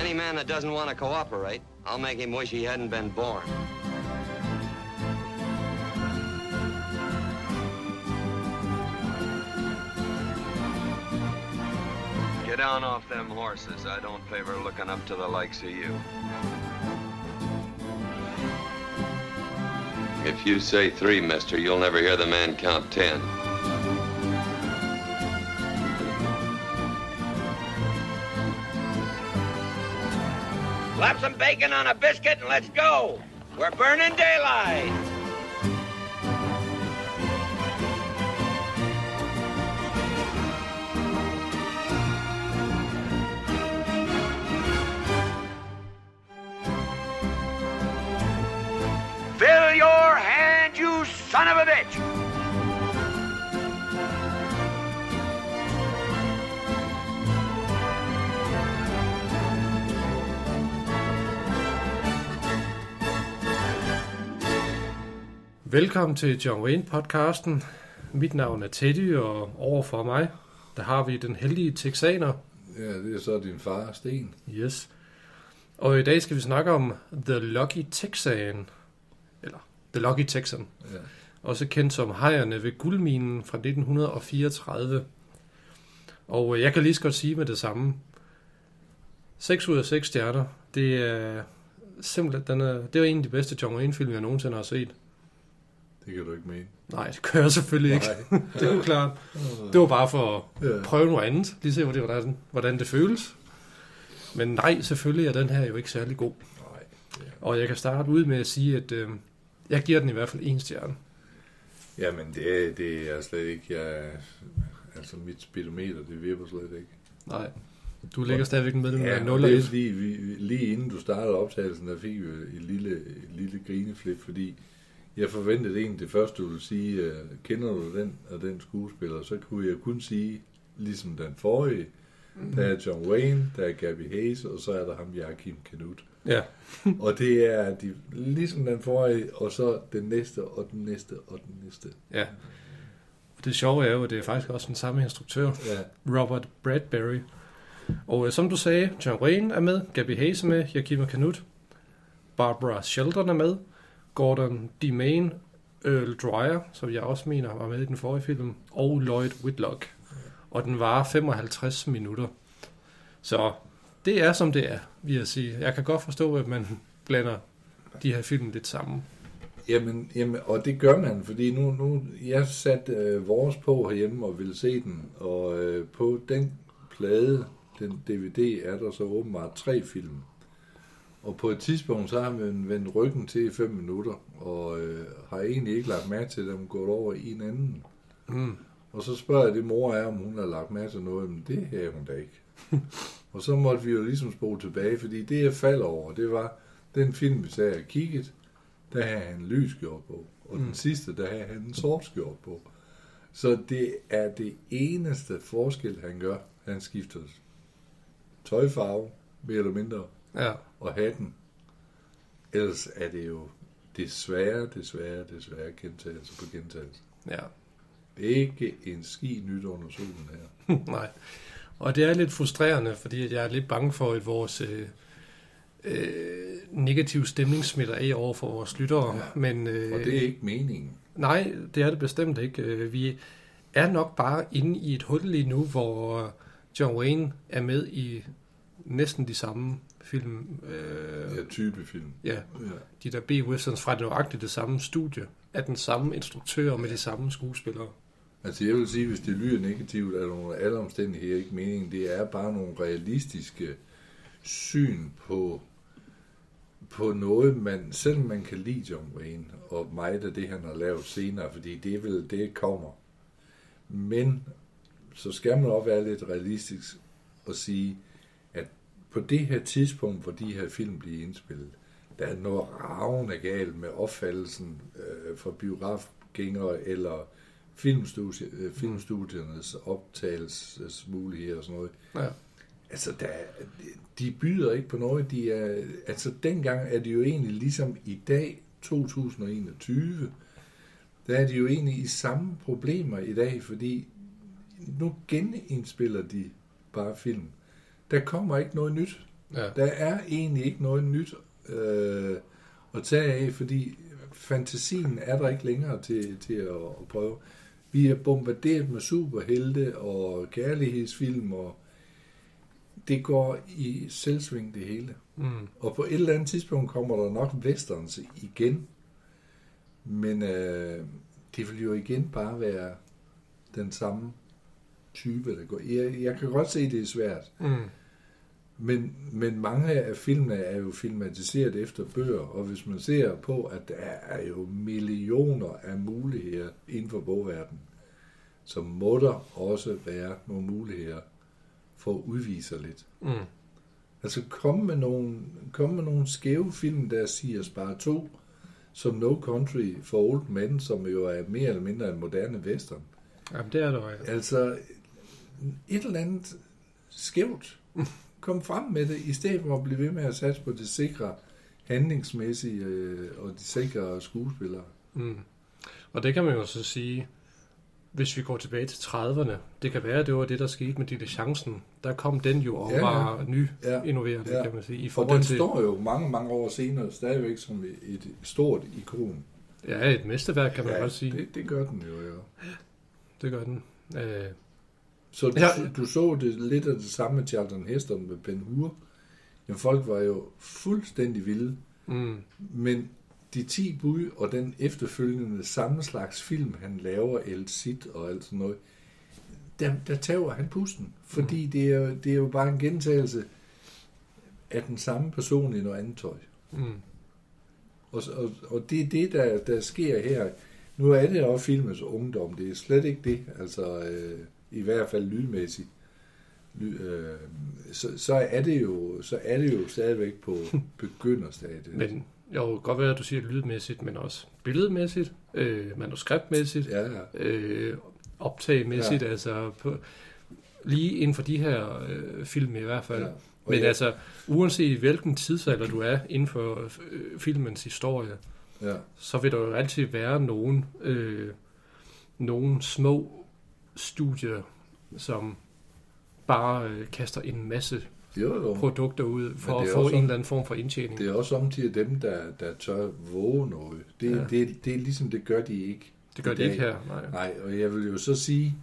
Any man that doesn't want to cooperate, I'll make him wish he hadn't been born. Get down off them horses. I don't favor looking up to the likes of you. If you say three, mister, you'll never hear the man count ten. Slap some bacon on a biscuit and let's go. We're burning daylight. Fill your hand, you son of a bitch! Velkommen til John Wayne podcasten. Mit navn er Teddy, og over for mig, der har vi den heldige texaner. Ja, det er så din far, Sten. Yes. Og i dag skal vi snakke om The Lucky Texan. Eller The Lucky Texan. Ja. Også kendt som hejerne ved guldminen fra 1934. Og øh, jeg kan lige så godt sige med det samme. 6 ud af 6 stjerner. Det er simpelthen, den er, det er en af de bedste John Wayne-film, jeg nogensinde har set. Det kan du ikke mene. Nej, det gør jeg selvfølgelig ikke. Det er jo klart. Det var bare for at Ja. prøve noget andet. Lige se, hvordan, hvordan det føles. Men nej, selvfølgelig er den her jo ikke særlig god. Nej. Og jeg kan starte ud med at sige, at øh, jeg giver den i hvert fald en stjerne. Jamen, det det er slet ikke... Jeg, altså, mit speedometer, det virker slet ikke. Nej. Du ligger stadigvæk mellem Ja, ja, og 0 og det er 1. fordi, vi, vi- lige inden du startede optagelsen, der fik vi et lille, et lille grineflip, fordi jeg forventede egentlig det første, du ville sige, uh, kender du den og den skuespiller, så kunne jeg kun sige, ligesom den forrige, Mhm. der er John Wayne, der er Gabby Hayes, og så er der ham Joachim Knut. Ja. Og det er de, ligesom den forrige, og så den næste, og den næste, og den næste. ja. Og det sjove er jo, at det er faktisk også den samme instruktør, Ja, Robert Bradbury. Og øh, som du sagde, John Wayne er med, Gabby Hayes er med, Joachim Knut, Barbara Shelton er med, Gordon D. Main, Earl Dreyer, som jeg også mener var med i den forrige film, og Lloyd Whitlock. Og den varer 55 minutter. Så det er som det er, vil jeg sige. Jeg kan godt forstå, at man blander de her film lidt sammen. Jamen, jamen, og det gør man, fordi nu, nu jeg satte øh, vores på herhjemme og ville se den, og øh, på den plade, den DVD, er der så åbenbart tre film. Og på et tidspunkt, så har man vendt ryggen til i fem minutter, og øh, har egentlig ikke lagt mærke til, at den går over i en anden. Mm. Og så spørger jeg det mor er, om hun har lagt mærke til noget, men det havde hun da ikke. og så måtte vi jo ligesom spole tilbage, fordi det jeg faldt over, det var den film, vi sagde og kigget, der havde han lys skjort på, og mm. Den sidste, der havde han en sort skjort på. Så det er det eneste forskel, han gør. Han skifter tøjfarve, mere eller mindre, Ja, og hatten. Ellers er det jo desværre, desværre, desværre gentagelse på gentagelse. ja. Ikke en ski nyt under solen her. Nej. Og det er lidt frustrerende, fordi jeg er lidt bange for, at vores øh, øh, negative stemning smitter af over for vores lyttere. Ja. Men øh, Og det er ikke meningen. nej, det er det bestemt ikke. Øh, Vi er nok bare inde i et hul lige nu, hvor John Wayne er med i næsten de samme film. Øh, Ja, type film. ja, Ja. de der B-westerns fra nøjagtigt det samme studie, af den samme instruktør med de samme skuespillere. Altså jeg vil sige, hvis det lyder negativt, er det under alle omstændigheder ikke meningen. Det er bare nogle realistiske syn på, på noget, man, selvom man kan lide John Wayne, og meget af det, han har lavet senere, fordi det vil det kommer. Men så skal man også være lidt realistisk og sige, at på det her tidspunkt, hvor de her film bliver indspillet, der er noget ravende galt med opfattelsen øh, for biografgængere eller filmstudie, øh, filmstudiernes optagelsesmuligheder og sådan noget. Ja. Altså, der, de byder ikke på noget. De er, altså, dengang er det jo egentlig ligesom i dag, 2021, der er de jo egentlig i samme problemer i dag, fordi nu genindspiller de bare film. Der kommer ikke noget nyt. Ja. Der er egentlig ikke noget nyt øh, at tage af, fordi fantasien er der ikke længere til, til at, at prøve. Vi er bombarderet med superhelte og kærlighedsfilm, og det går i selvsving det hele. Mm. Og på et eller andet tidspunkt kommer der nok westerns igen. Men øh, det vil jo igen bare være den samme type, der går. Jeg, jeg kan godt se, at det er svært. Mm. Men, men mange af filmene er jo filmatiseret efter bøger, og hvis man ser på, at der er jo millioner af muligheder inden for bogverdenen, så må der også være nogle muligheder for at udvise sig lidt. Mm. Altså kom med nogle, kom med nogle skæve film, der siger Spar 2, som No Country for Old Men, som jo er mere eller mindre en moderne western. Jamen, det er det, ja. Altså et eller andet skævt. Kom frem med det, i stedet for at blive ved med at satse på det sikre handlingsmæssige øh, og de sikre skuespillere. Mm. Og det kan man jo så sige, hvis vi går tilbage til 30'erne, det kan være, at det var det, der skete med diligencen. Der kom den jo og Ja, ja. var ny, Ja. innoverende, Ja. kan man sige. I Og forhold den til, står jo mange, mange år senere stadigvæk som et stort ikon. ja, et mesterværk, kan man ja, godt sige. Det, Det, det gør den jo, ja. det gør den. Øh, Så du, Ja. du så det lidt af det samme med Charlton Heston med Ben Hur. Jamen, folk var jo fuldstændig vilde. mm, Men de 10 bud og den efterfølgende samme slags film, han laver, El Cid og alt sådan noget, der, der tager han pusten. Fordi Mm. det, er, jo- det er jo bare en gentagelse af den samme person i noget andet tøj. mm, Og, og, og det er det, der, der sker her. Nu er det også filmens ungdom, det er slet ikke det, altså øh, i hvert fald lydmæssigt. Ly, øh, så, så, er det jo, så er det jo stadigvæk på begynderstadiet. men jo, godt være, at du siger lydmæssigt, men også billedmæssigt, øh, manuskriptmæssigt, Ja, ja. øh, optagmæssigt, ja. altså på, lige inden for de her øh, film i hvert fald. ja. Ja. Og Men jeg, altså, uanset hvilken tidsalder du er inden for øh, filmens historie, ja, så vil der jo altid være nogen, øh, nogle små studier, som bare øh, kaster en masse jo, jo. produkter ud for at få også- en eller anden form for indtjening. Det er også samtidig dem, der, der tør våge noget. Det, Ja. det, det er ligesom, det gør de ikke. Det gør de ikke her, nej. Nej, og jeg vil jo så sige,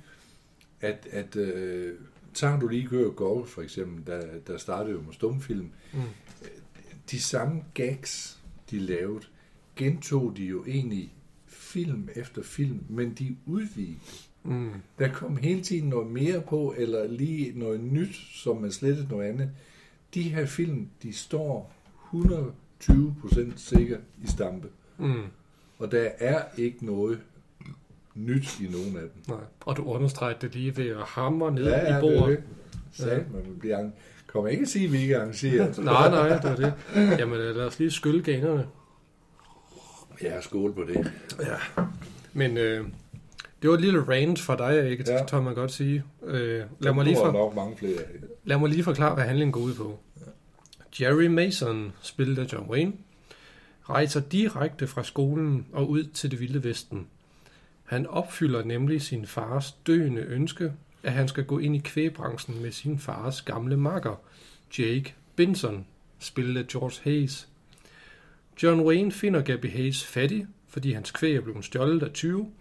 at, at øh, tager du lige Gør Gorge for eksempel, der, der startede jo med stumfilm, Mm. de samme gags, de lavede, gentog de jo egentlig film efter film, men de udvidede. Mm. Der kom hele tiden noget mere på, eller lige noget nyt, som er slettet noget andet. De her film, de står 120% sikker i stampe. Mm. Og der er ikke noget nyt i nogen af dem. Nej. Og du understregede det lige ved at hamre ned ja, i bordet. Så man bliver ang- Kommer ikke at sige, at vi ikke er arrangeret. Nej, nej, det var det. Jamen, øh, lad os lige skylle ganerne. Ja, skål på det. Ja. Men øh, det var et lille rant fra dig, ikke? Ja. tør man godt sige. Øh, lad, mig lige for... nok mange flere lad mig lige forklare, hvad handlingen går ud på. Jerry Mason, spillet af John Wayne, rejser direkte fra skolen og ud til det vilde vesten. Han opfylder nemlig sin fars døende ønske, at han skal gå ind i kvægbranchen med sin fars gamle makker, Jake Benson, spillet af George Hayes. John Wayne finder Gabby Hayes fattig, fordi hans kvæg er blevet stjålet af 20.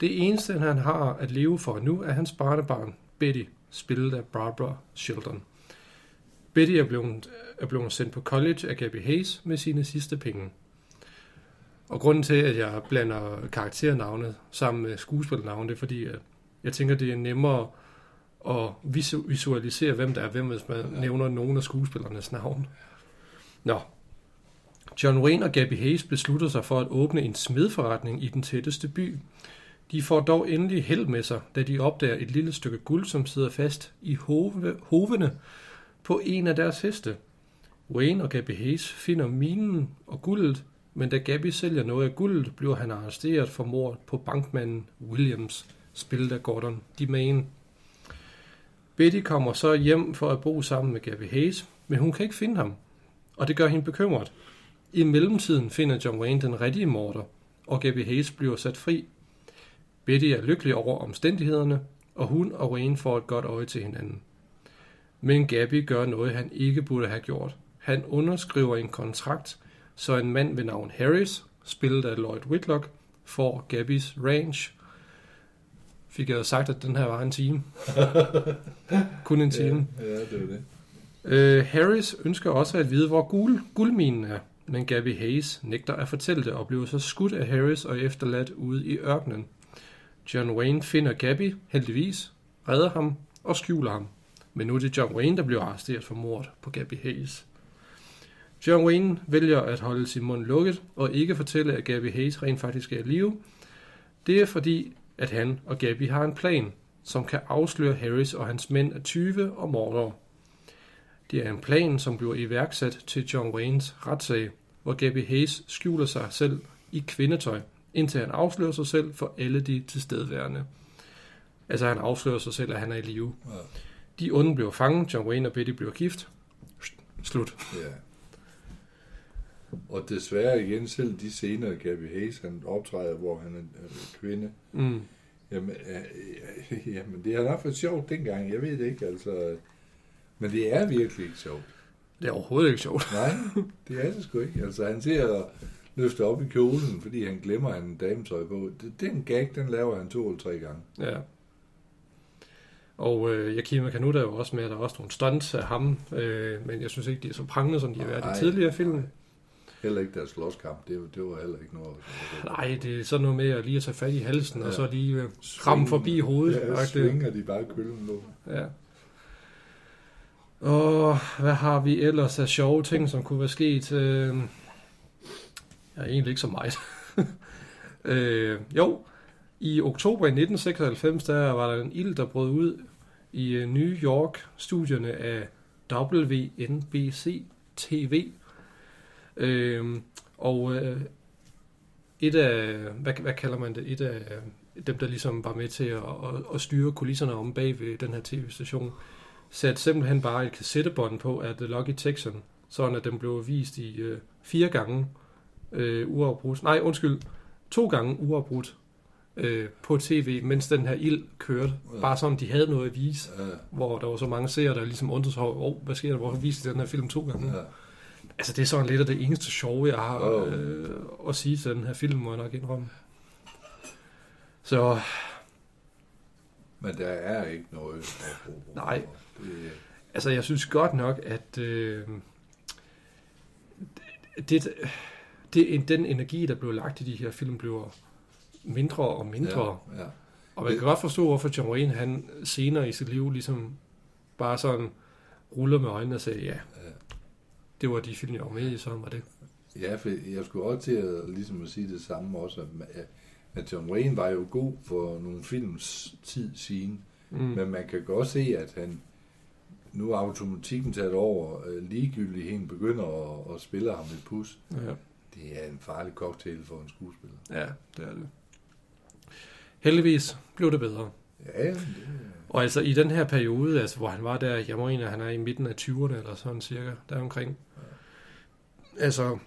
Det eneste, han har at leve for nu, er hans barnebarn, Betty, spillet af Barbara Shelton. Betty er blevet, er blevet sendt på college af Gabby Hayes med sine sidste penge. Og grunden til, at jeg blander karakternavnet sammen med skuespillernavnet, det er fordi, at jeg tænker, det er nemmere at visu- visualisere, hvem der er hvem, hvis man ja. nævner nogle af skuespillernes navn. Nå. John Wayne og Gabby Hayes beslutter sig for at åbne en smedforretning i den tætteste by. De får dog endelig held med sig, da de opdager et lille stykke guld, som sidder fast i hove, hovene på en af deres heste. Wayne og Gabby Hayes finder minen og guldet, men da Gabby sælger noget af guldet, bliver han arresteret for mord på bankmanden Williams, spillet af Gordon DeMane. Betty kommer så hjem for at bo sammen med Gabby Hayes, men hun kan ikke finde ham, og det gør hende bekymret. I mellemtiden finder John Wayne den rigtige morder, og Gabby Hayes bliver sat fri. Betty er lykkelig over omstændighederne, og hun og Wayne får et godt øje til hinanden. Men Gabby gør noget, han ikke burde have gjort. Han underskriver en kontrakt, så en mand ved navn Harris, spillet af Lloyd Whitlock, får Gabbys range. Fik jeg sagt, at den her var en time. Kun en time. Ja, ja, det var det. Øh, Harris ønsker også at vide, hvor guld, guldminen er, men Gabby Hayes nægter at fortælle det og bliver så skudt af Harris og efterladt ude i ørkenen. John Wayne finder Gabby, heldigvis, redder ham og skjuler ham. Men nu er det John Wayne, der bliver arresteret for mord på Gabby Hayes. John Wayne vælger at holde sin mund lukket og ikke fortælle, at Gabby Hayes rent faktisk er i live. Det er fordi, at han og Gabby har en plan, som kan afsløre Harris og hans mænd af 20 og mordere. Det er en plan, som bliver iværksat til John Waynes retssag, hvor Gabby Hayes skjuler sig selv i kvindetøj, indtil han afslører sig selv for alle de tilstedeværende. Altså han afslører sig selv, at han er i live. Ja. De onde bliver fanget, John Wayne og Betty bliver gift. Slut. Ja. Og desværre igen, selv de scener, Gabby Hayes, han optræder, hvor han er kvinde, Mm. jamen, øh, øh, jamen, det har nok været sjovt dengang, jeg ved det ikke, altså, men det er virkelig ikke sjovt. Det er overhovedet ikke sjovt. Nej, det er det sgu ikke. Altså, han ser at løfte op i kjolen, fordi han glemmer, en dametøj på. Den gag, den laver han to eller tre gange. Ja. Og øh, Yakima Kanut er jo også med, at der er også nogle stunts af ham, øh, men jeg synes ikke, de er så prangende, som de har været i tidligere film. Heller ikke deres slåskamp, det, det var heller ikke noget. Nej, det er sådan noget med at lige at tage fat i halsen, ja. og så lige øh, ramme forbi hovedet. Ja, svinger de bare køllen nu. Ja. Og hvad har vi ellers af sjove ting, som kunne være sket? Øh, ja, egentlig ikke så meget. øh, jo, i oktober i 1996, der var der en ild, der brød ud i øh, New York, studierne af WNBC TV. Øh, og øh, et af, hvad, hvad kalder man det, et af øh, dem, der ligesom var med til at, at, at styre kulisserne om bag ved den her tv-station, satte simpelthen bare et kassettebånd på af The Lucky Texan, sådan at den blev vist i øh, fire gange øh, uafbrudt. Nej, undskyld, to gange uafbrudt øh, på tv, mens den her ild kørte. Ja. Bare sådan, de havde noget at vise, Ja, hvor der var så mange seere, der ligesom undrede sig over, oh, hvad sker der, hvorfor viste de den her film to gange? ja. Altså, det er sådan lidt af det eneste sjove, jeg har Åh. øh, at sige til den her film, må jeg nok indrømme. Så Men der er ikke noget. Nej. Det, Altså, jeg synes godt nok, at øh, det, det, den energi, der blev lagt i de her film, bliver mindre og mindre. Ja, ja. Og man kan godt forstå, hvorfor John Wayne, han senere i sit liv, ligesom bare sådan ruller med øjnene og siger, ja, Ja. det var de film, jeg var med i, så var det. Ja, for jeg skulle også til at, ligesom at sige det samme også, at- John Wayne var jo god for nogle films tid siden, Mm. mm. men man kan godt se, at han nu er automatikken taget over, øh, ligegyldigheden begynder at, at spille ham et pus. Ja. Det er en farlig cocktail for en skuespiller. ja, det er det. Heldigvis blev det bedre. Ja, det, Og altså i den her periode, altså, hvor han var der, jeg mener, at han er i midten af 20'erne eller sådan cirka, der omkring. Altså,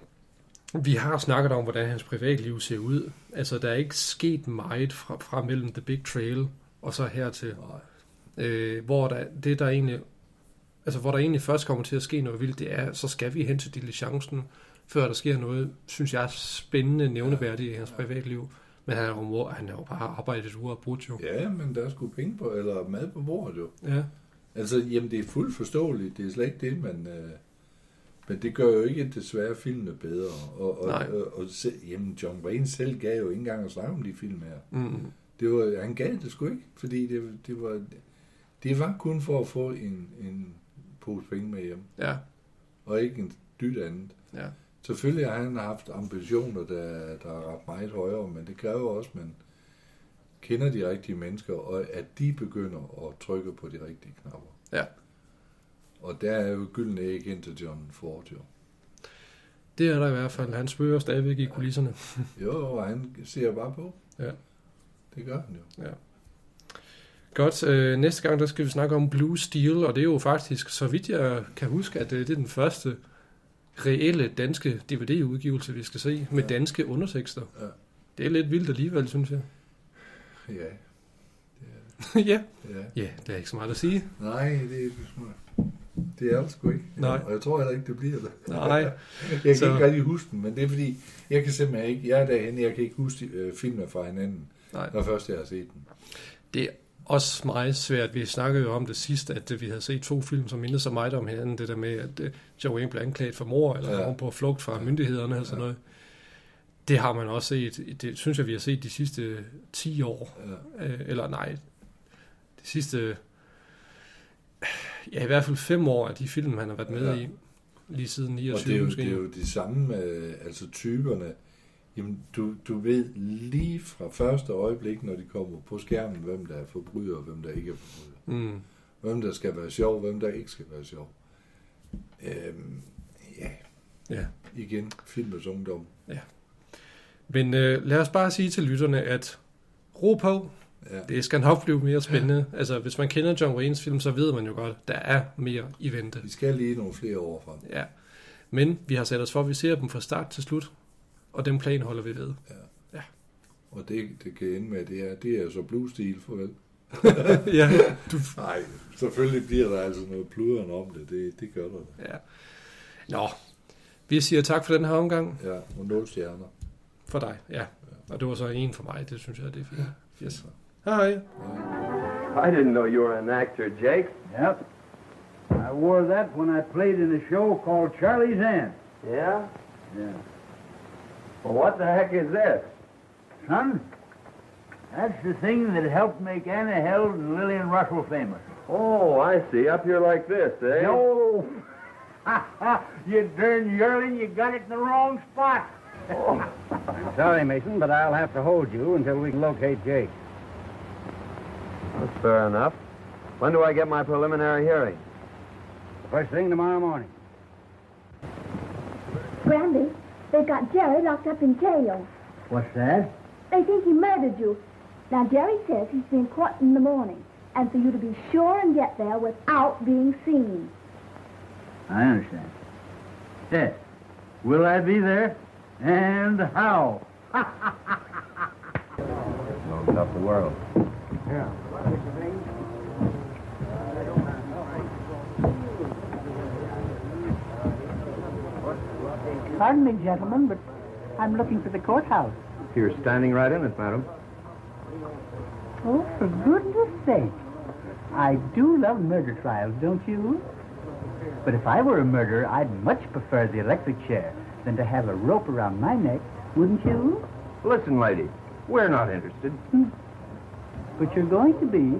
vi har snakket om, hvordan hans privatliv ser ud. Altså, der er ikke sket meget fra, fra mellem The Big Trail og så hertil. nej. Øh, hvor der, det der egentlig, altså hvor der egentlig først kommer til at ske noget vildt, det er, så skal vi hen til diligencen, før der sker noget, synes jeg, spændende, nævneværdigt i hans privatliv. Men han har jo, han har jo bare arbejdet uafbrudt jo. Ja, men der er sgu penge på, eller mad på bordet jo. Ja. Altså, jamen, det er fuldt forståeligt, det er slet ikke det, men, øh, men det gør jo ikke desværre filmene bedre. Og, og, Nej. og, og se, jamen, John Wayne selv gav jo ikke engang at snakke om de film her. Mm. Det var, han gav det sgu ikke, fordi det, det var, det var kun for at få en, en pose penge med hjem, Ja. og ikke en dyt andet. Ja. Selvfølgelig har han haft ambitioner, der, der er ret meget højere, men det kræver også, at man kender de rigtige mennesker, og at de begynder at trykke på de rigtige knapper. Ja. Og der er jo gyldne æg ind til John Ford, jo. Det er der i hvert fald. Han spørger stadigvæk i kulisserne. Jo, og han ser bare på. Ja. Det gør han jo. Godt, øh, næste gang der skal vi snakke om Blue Steel, og det er jo faktisk, så vidt jeg kan huske, at øh, det er den første reelle danske DVD-udgivelse, vi skal se, med Ja. danske undertekster. Ja. Det er lidt vildt alligevel, synes jeg. Ja. ja. Ja. Ja, det er ikke så meget at sige. Nej, det er ikke. Det er det sgu ikke. Nej. Og jeg tror heller ikke, det bliver det. Nej, Jeg kan Så- ikke rigtig huske den, men det er fordi, jeg kan simpelthen ikke, jeg er derhen, jeg kan ikke huske øh, filmene fra hinanden, nej. når først jeg har set den. Det er også meget svært. Vi snakkede jo om det sidst, at øh, vi havde set to film, som mindede så meget om hinanden. Det der med, at øh, Joe Wayne blev anklaget for mor, eller Ja. på flugt fra myndighederne, eller sådan noget. Det har man også set. Det synes jeg, vi har set de sidste 10 år. Ja. Øh, eller nej, de sidste... Ja, i hvert fald fem år af de film, han har været med Ja. i. Lige siden Og 29 det er, jo, måske. det er jo de samme, altså typerne. Jamen, du, du ved lige fra første øjeblik, når de kommer på skærmen, hvem der er forbryder, og hvem der ikke er forbryder. Mm. Hvem der skal være sjov, hvem der ikke skal være sjov. Øhm, ja, Ja. igen, filmets ungdom. Men øh, lad os bare sige til lytterne, at ro på, Ja. Det skal nok blive mere spændende. Altså, hvis man kender John Waynes film, så ved man jo godt, der er mere i vente. Vi skal lige nogle flere år frem. Ja. Men vi har sat os for, at vi ser dem fra start til slut, og den plan holder vi ved. Og det, det kan ende med, det er, det er så bluestil, farvel. ja, du, Nej, selvfølgelig bliver der altså noget pluderen om det. Det, det gør der. ja. Nå, vi siger tak for den her omgang Ja, og nul stjerner. for dig. Ja, og det var så en for mig. Det synes jeg, det er fint. Yes. Hej. I didn't know you were an actor, Jake. Yep. I wore that when I played in a show called Charlie's Aunt. Yeah? Yeah. Well, what the heck is this? Son, that's the thing that helped make Anna Held and Lillian Russell famous. Oh, I see. Up here like this, eh? No! you darn yearling, you got it in the wrong spot. I'm sorry, Mason, but I'll have to hold you until we can locate Jake. That's fair enough. When do I get my preliminary hearing? First thing tomorrow morning. Randy, they've got Jerry locked up in jail. What's that? They think he murdered you. Now, Jerry says he's being caught in the morning, and for you to be sure and get there without being seen. I understand. Yes. Will I be there? And how? Opens up the world. Pardon me, gentlemen, but I'm looking for the courthouse. You're standing right in it, madam. Oh, for goodness sake. I do love murder trials, don't you? But if I were a murderer, I'd much prefer the electric chair than to have a rope around my neck, wouldn't you? Listen, lady. We're not interested. Hmm. But you're going to be.